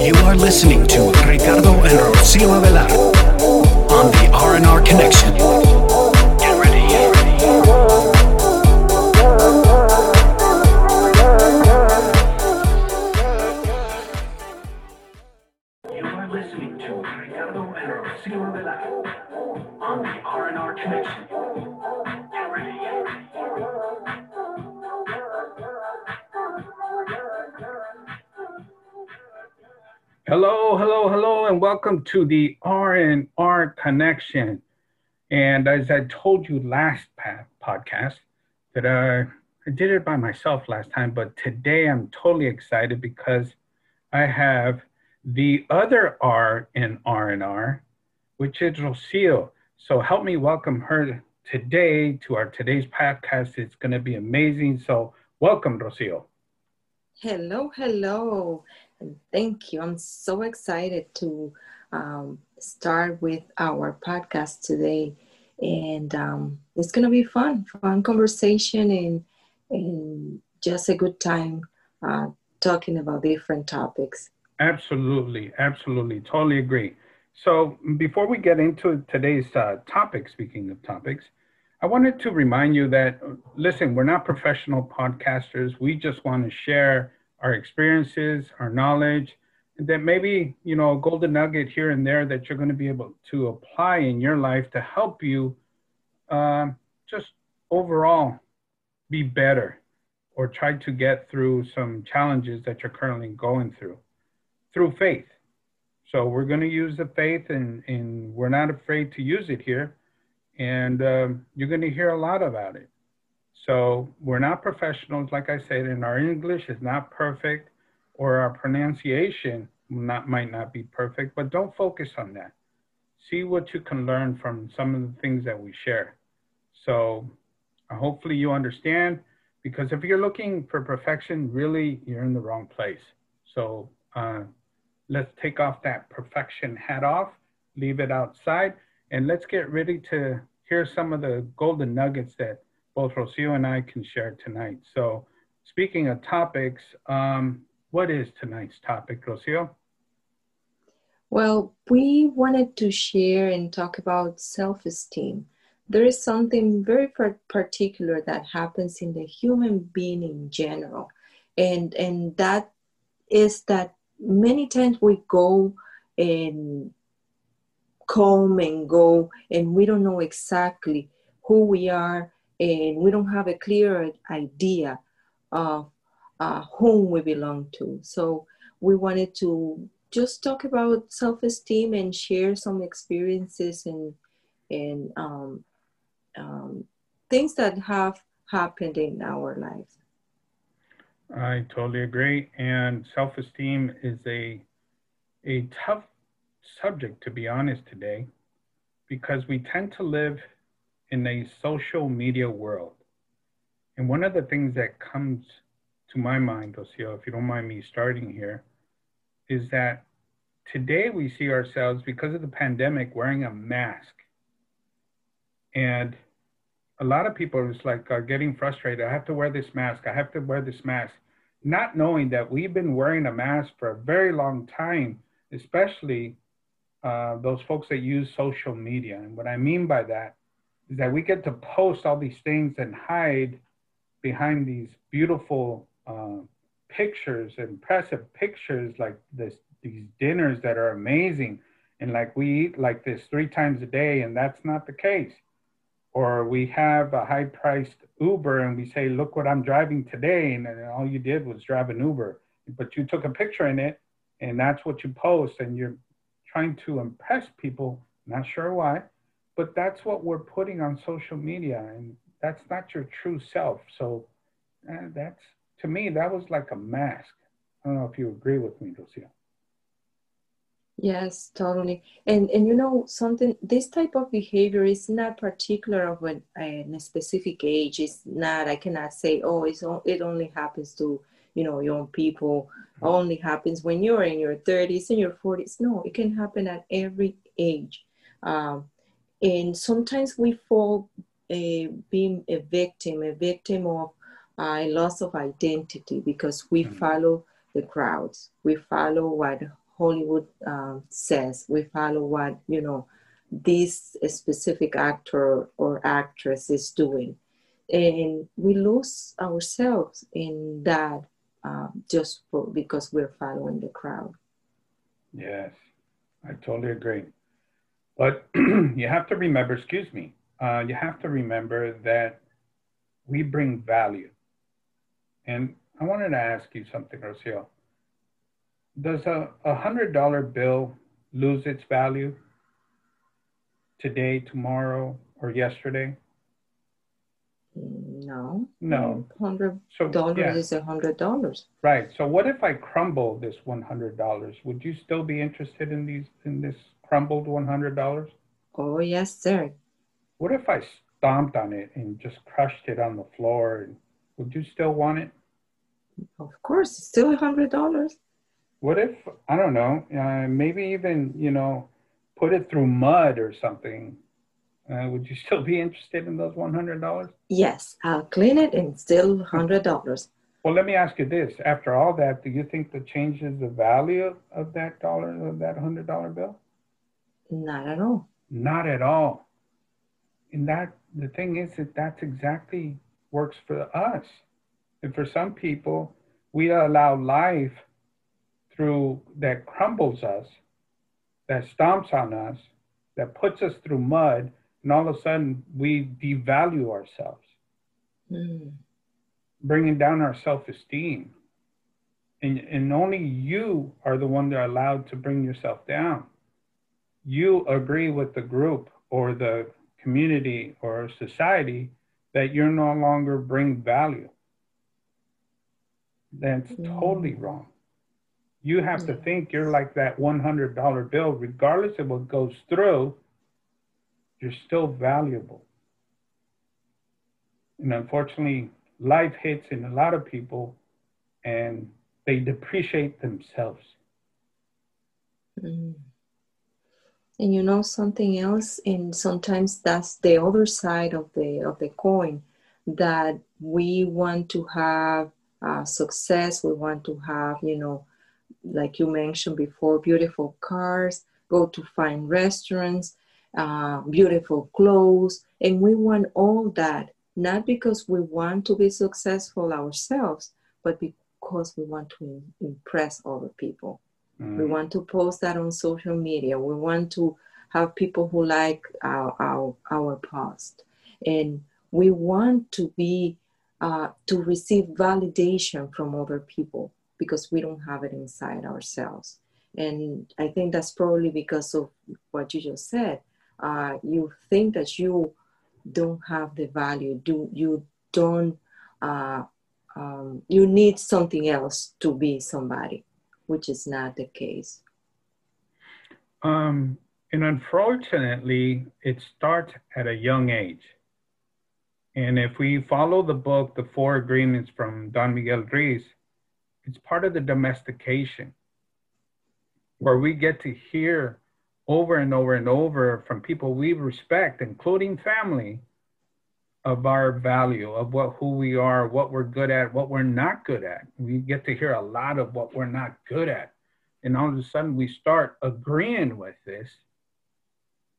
You are listening to Ricardo and Rocio Avelar on the R&R Connection. Welcome to the R and R Connection. And as I told you last podcast, that uh, I did it by myself last time, but today I'm totally excited because I have the other R in R and R, which is Rocio. So help me welcome her today to our today's podcast. It's going to be amazing. So welcome, Rocio. Hello, hello, and thank you. I'm so excited to um, start with our podcast today, and um, it's gonna be fun, fun conversation, and and just a good time uh, talking about different topics. Absolutely, absolutely, totally agree. So before we get into today's uh, topic, speaking of topics, I wanted to remind you that listen, we're not professional podcasters. We just want to share our experiences, our knowledge, and that maybe you know a golden nugget here and there that you're going to be able to apply in your life to help you um, just overall be better or try to get through some challenges that you're currently going through through faith. So we're going to use the faith, and, and we're not afraid to use it here. And um, you're going to hear a lot about it. So we're not professionals, like I said, and our English is not perfect, or our pronunciation not, might not be perfect, but don't focus on that. See what you can learn from some of the things that we share. So uh, hopefully you understand, because if you're looking for perfection, really you're in the wrong place. So uh, let's take off that perfection hat off, leave it outside, and let's get ready to hear some of the golden nuggets that both Rocio and I can share tonight. So, speaking of topics, um, what is tonight's topic, Rocio? Well, we wanted to share and talk about self-esteem. There is something very particular that happens in the human being in general, and and that is that many times we go and come and go and we don't know exactly who we are and we don't have a clear idea of uh, whom we belong to so we wanted to just talk about self-esteem and share some experiences and and um, um, things that have happened in our lives I totally agree. And self esteem is a, a tough subject, to be honest, today, because we tend to live in a social media world. And one of the things that comes to my mind, Rocio, if you don't mind me starting here, is that today we see ourselves, because of the pandemic, wearing a mask. And a lot of people are just like are getting frustrated. I have to wear this mask. I have to wear this mask, not knowing that we've been wearing a mask for a very long time, especially uh, those folks that use social media. And what I mean by that is that we get to post all these things and hide behind these beautiful uh, pictures, impressive pictures, like this these dinners that are amazing, and like we eat like this three times a day, and that's not the case or we have a high priced Uber and we say, look what I'm driving today. And then all you did was drive an Uber, but you took a picture in it and that's what you post and you're trying to impress people. Not sure why, but that's what we're putting on social media and that's not your true self. So uh, that's, to me, that was like a mask. I don't know if you agree with me, Rocio. Yes, totally. And and you know something, this type of behavior is not particular of a, a specific age. It's not. I cannot say, oh, it's it only happens to you know young people. Only happens when you're in your 30s and your 40s. No, it can happen at every age. Um, and sometimes we fall uh, being a victim, a victim of a loss of identity because we Mhm. follow the crowds. We follow what Hollywood uh, says. We follow what you know this specific actor or actress is doing, and we lose ourselves in that uh, just for, because we're following the crowd. Yes, I totally agree. But you have to remember, excuse me, uh, you have to remember that we bring value. And I wanted to ask you something, Rocio. Does a, a hundred dollar bill lose its value today, tomorrow, or yesterday? No. No. Hundred So, dollars yeah. is a hundred dollars. Right. So what if I crumble this one hundred dollars? Would you still be interested in these in this crumbled one hundred dollars? Oh yes, sir. What if I stomped on it and just crushed it on the floor? And would you still want it? Of course, it's still a hundred dollars. What if I don't know? Uh, maybe even you know, put it through mud or something. Uh, would you still be interested in those one hundred dollars? Yes, I'll clean it and still hundred dollars. Well, let me ask you this: After all that, do you think that changes the value of that dollar of that hundred dollar bill? Not at all. Not at all. And that the thing is that that's exactly works for us. And for some people, we allow life through that crumbles us, that stomps on us, that puts us through mud, and all of a sudden we devalue ourselves, Mm. bringing down our self-esteem. And, and only you are the one that are allowed to bring yourself down. You agree with the group or the community or society that you're no longer bring value. That's Mm. totally wrong. You have to think you're like that $100 bill, regardless of what goes through, you're still valuable. And unfortunately, life hits in a lot of people and they depreciate themselves. Mm. And you know something else, and sometimes that's the other side of the of the coin that we want to have uh, success. We want to have, you know, like you mentioned before, beautiful cars, go to fine restaurants, uh, beautiful clothes, and we want all that not because we want to be successful ourselves, but because we want to impress other people. We Mm. want to post that on social media. We want to have people who like our our, our post, and we want to be uh, to receive validation from other people because we don't have it inside ourselves. And I think that's probably because of what you just said. Uh, you think that you don't have the value. Do you don't? Uh, um, you need something else to be somebody which is not the case. Um, and unfortunately, it starts at a young age. And if we follow the book, The Four Agreements from Don Miguel Ruiz, it's part of the domestication where we get to hear over and over and over from people we respect, including family, of our value, of what who we are, what we're good at, what we're not good at. We get to hear a lot of what we're not good at. And all of a sudden we start agreeing with this,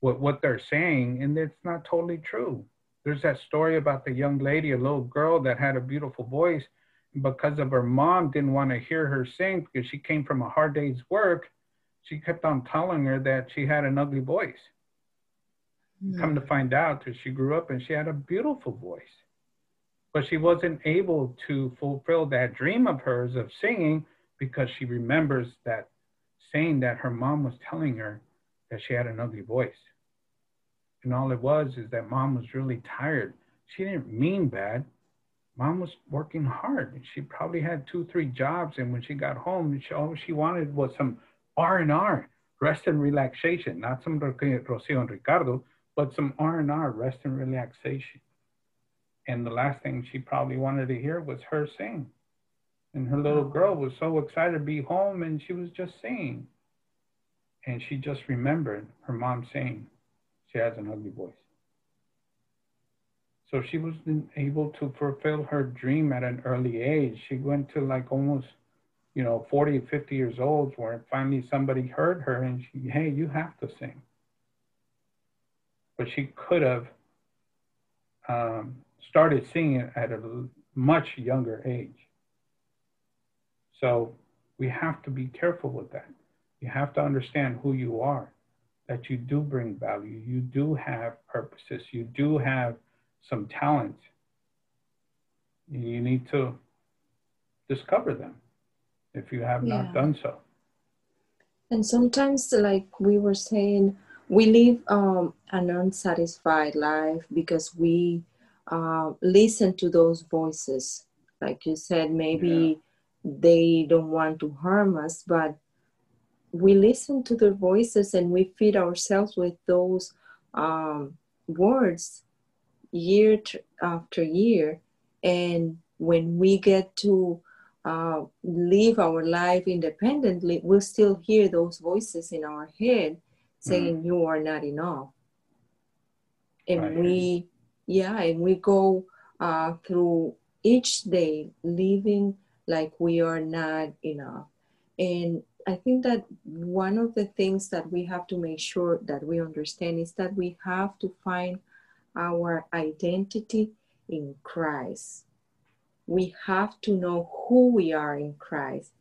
with what they're saying, and it's not totally true. There's that story about the young lady, a little girl that had a beautiful voice, because of her mom didn't want to hear her sing because she came from a hard day's work, she kept on telling her that she had an ugly voice. Come hmm. to find out that she grew up and she had a beautiful voice. But she wasn't able to fulfill that dream of hers of singing because she remembers that saying that her mom was telling her that she had an ugly voice. And all it was is that mom was really tired. She didn't mean bad. Mom was working hard. She probably had two, three jobs, and when she got home, she, all she wanted was some R and R, rest and relaxation, not some Rocio and Ricardo, but some R&R, rest and relaxation. And the last thing she probably wanted to hear was her sing. And her little oh. girl was so excited to be home and she was just singing. And she just remembered her mom saying she has an ugly voice. So she wasn't able to fulfill her dream at an early age. She went to like almost you know, 40, 50 years old, where finally somebody heard her and she, hey, you have to sing. But she could have um, started singing at a much younger age. So we have to be careful with that. You have to understand who you are, that you do bring value, you do have purposes, you do have some talent. You need to discover them if you have yeah. not done so. And sometimes, like we were saying, we live um, an unsatisfied life because we uh, listen to those voices. Like you said, maybe yeah. they don't want to harm us, but we listen to their voices and we feed ourselves with those um, words year after year. And when we get to uh, live our life independently, we'll still hear those voices in our head saying, mm-hmm. You are not enough. And right. we, yeah, and we go uh, through each day living like we are not enough. And I think that one of the things that we have to make sure that we understand is that we have to find our identity in Christ we have to know who we are in Christ.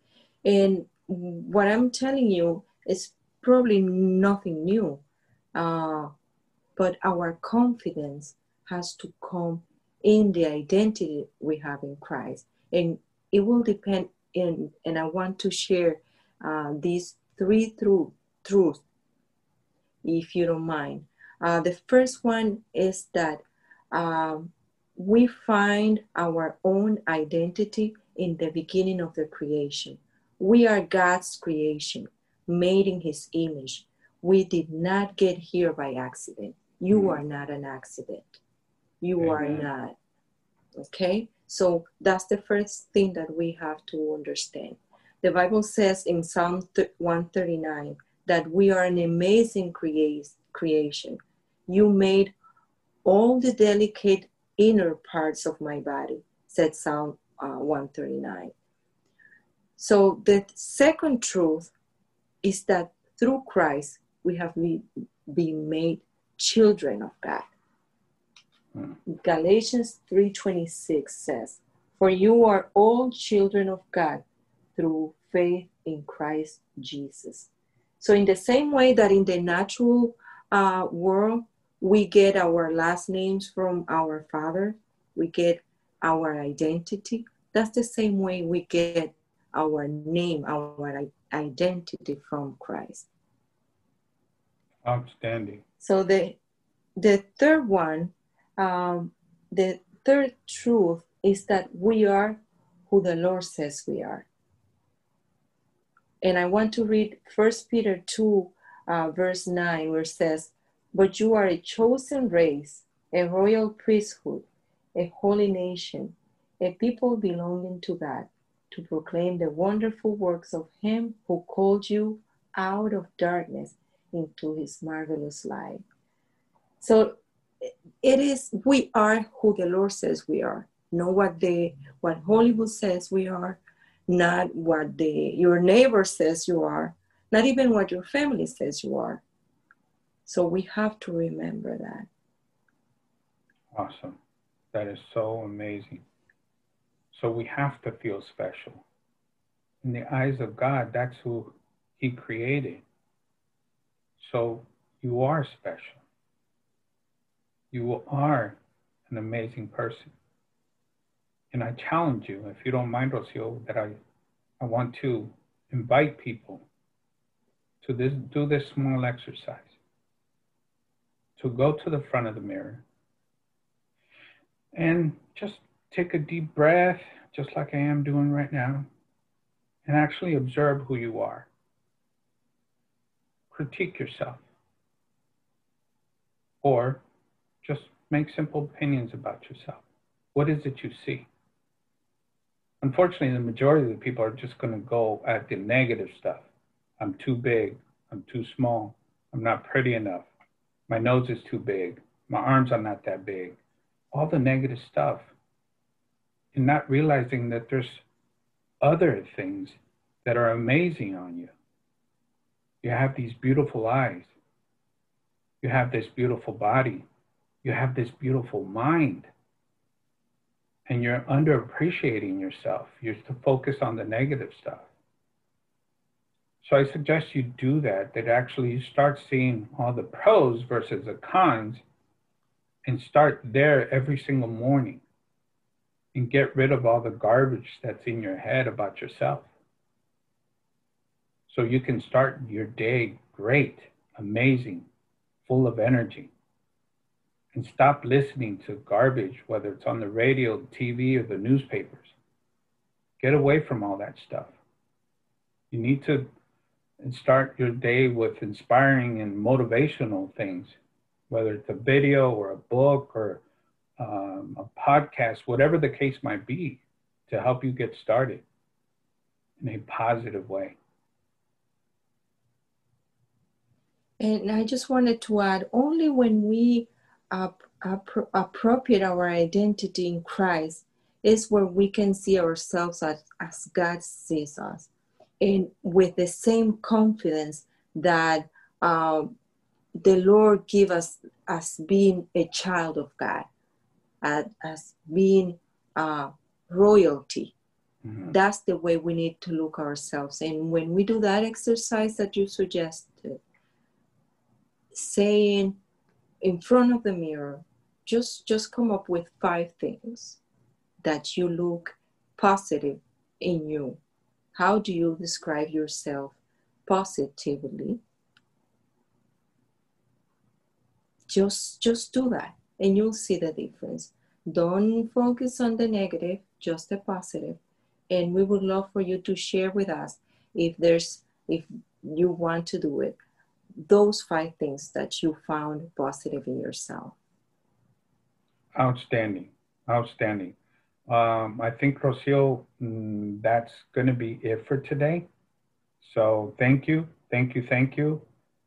And what I'm telling you is probably nothing new, uh, but our confidence has to come in the identity we have in Christ. And it will depend in, and I want to share uh, these three true, truths, if you don't mind. Uh, the first one is that um, we find our own identity in the beginning of the creation. We are God's creation, made in His image. We did not get here by accident. You mm-hmm. are not an accident. You Amen. are not. Okay? So that's the first thing that we have to understand. The Bible says in Psalm 139 that we are an amazing creation. You made all the delicate inner parts of my body, said Psalm uh, 139. So the second truth is that through Christ we have been made children of God. Hmm. Galatians 3:26 says, "For you are all children of God through faith in Christ Jesus." So in the same way that in the natural uh, world we get our last names from our father, we get our identity. That's the same way we get our name, our identity from Christ. Outstanding. So the the third one, um, the third truth is that we are who the Lord says we are. And I want to read First Peter 2, uh, verse 9, where it says, but you are a chosen race, a royal priesthood, a holy nation, a people belonging to God, to proclaim the wonderful works of Him who called you out of darkness into His marvelous light. So it is, we are who the Lord says we are, not what the what Hollywood says we are, not what the your neighbor says you are, not even what your family says you are. So we have to remember that. Awesome. That is so amazing. So we have to feel special. In the eyes of God, that's who He created. So you are special. You are an amazing person. And I challenge you, if you don't mind, Rocio, that I, I want to invite people to this, do this small exercise to go to the front of the mirror and just take a deep breath, just like I am doing right now, and actually observe who you are. Critique yourself. Or just make simple opinions about yourself. What is it you see? Unfortunately, the majority of the people are just going to go at the negative stuff. I'm too big. I'm too small. I'm not pretty enough. My nose is too big. My arms are not that big. All the negative stuff. And not realizing that there's other things that are amazing on you. You have these beautiful eyes. You have this beautiful body. You have this beautiful mind. And you're underappreciating yourself. You're to focus on the negative stuff. So I suggest you do that, that actually you start seeing all the pros versus the cons and start there every single morning and get rid of all the garbage that's in your head about yourself. So you can start your day great, amazing, full of energy. And stop listening to garbage, whether it's on the radio, TV, or the newspapers. Get away from all that stuff. You need to start your day with inspiring and motivational things, whether it's a video or a book or um, a podcast, whatever the case might be, to help you get started in a positive way. And I just wanted to add only when we appropriate our identity in Christ is where we can see ourselves as, as God sees us. And with the same confidence that uh, the Lord give us as being a child of God as, as being uh, royalty. Mm-hmm. That's the way we need to look ourselves. And when we do that exercise that you suggested, saying in front of the mirror, just just come up with five things that you look positive in you. How do you describe yourself positively? Just just do that and you'll see the difference. Don't focus on the negative, just the positive. And we would love for you to share with us if there's if you want to do it, those five things that you found positive in yourself. Outstanding. Outstanding. Um, I think, Rocio, mm, that's going to be it for today. So thank you. Thank you. Thank you.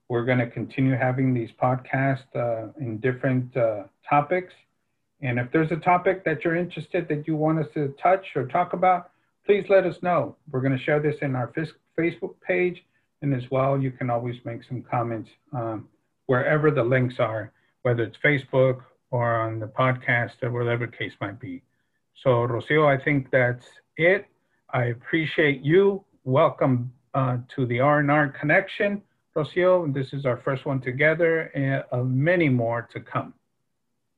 We're going to continue having these podcasts uh, in different uh, topics. And if there's a topic that you're interested that you want us to touch or talk about, please let us know. We're going to share this in our Facebook page. And as well, you can always make some comments um, wherever the links are, whether it's Facebook or on the podcast or whatever case might be. So, Rocio, I think that's it. I appreciate you. Welcome uh, to the R&R Connection. Rocio, this is our first one together and uh, many more to come.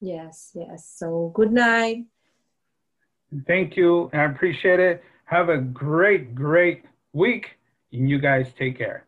Yes, yes. So good night. Thank you. I appreciate it. Have a great, great week. And you guys take care.